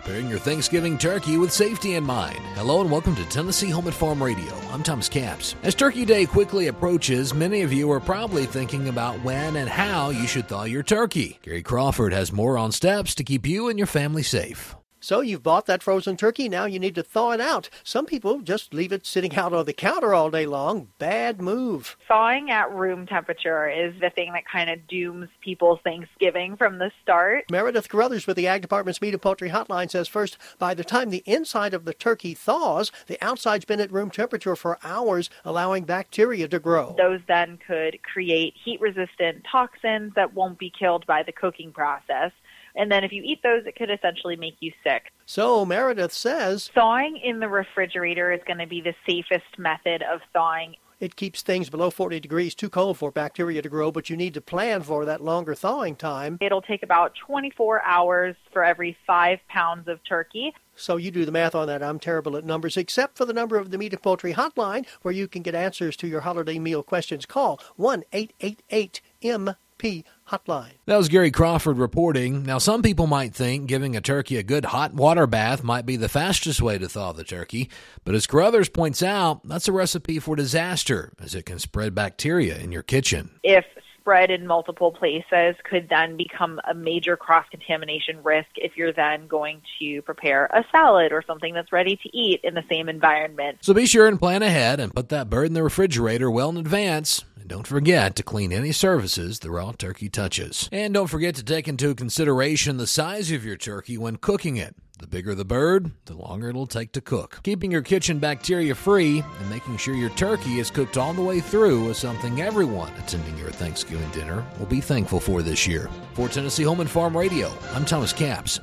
preparing your Thanksgiving turkey with safety in mind. Hello and welcome to Tennessee Home and Farm Radio. I'm Thomas Capps. As Turkey Day quickly approaches, many of you are probably thinking about when and how you should thaw your turkey. Gary Crawford has more on steps to keep you and your family safe. So you've bought that frozen turkey, now you need to thaw it out. Some people just leave it sitting out on the counter all day long. Bad move. Thawing at room temperature is the thing that kind of dooms people's Thanksgiving from the start. Meredith Carothers with the Ag Department's Meat and Poultry Hotline says first, by the time the inside of the turkey thaws, the outside's been at room temperature for hours, allowing bacteria to grow. Those then could create heat resistant toxins that won't be killed by the cooking process. And then if you eat those, it could essentially make you sick. So Meredith says thawing in the refrigerator is going to be the safest method of thawing. It keeps things below 40 degrees too cold for bacteria to grow, but you need to plan for that longer thawing time. It'll take about 24 hours for every five pounds of turkey. So you do the math on that. I'm terrible at numbers, except for the number of the Meat and Poultry Hotline, where you can get answers to your holiday meal questions. Call 1 888 M hotline. That was Gary Crawford reporting. Now, some people might think giving a turkey a good hot water bath might be the fastest way to thaw the turkey, but as Carothers points out, that's a recipe for disaster as it can spread bacteria in your kitchen. If spread in multiple places could then become a major cross contamination risk if you're then going to prepare a salad or something that's ready to eat in the same environment. So be sure and plan ahead and put that bird in the refrigerator well in advance. Don't forget to clean any surfaces the raw turkey touches. And don't forget to take into consideration the size of your turkey when cooking it. The bigger the bird, the longer it'll take to cook. Keeping your kitchen bacteria free and making sure your turkey is cooked all the way through is something everyone attending your Thanksgiving dinner will be thankful for this year. For Tennessee Home and Farm Radio, I'm Thomas Capps.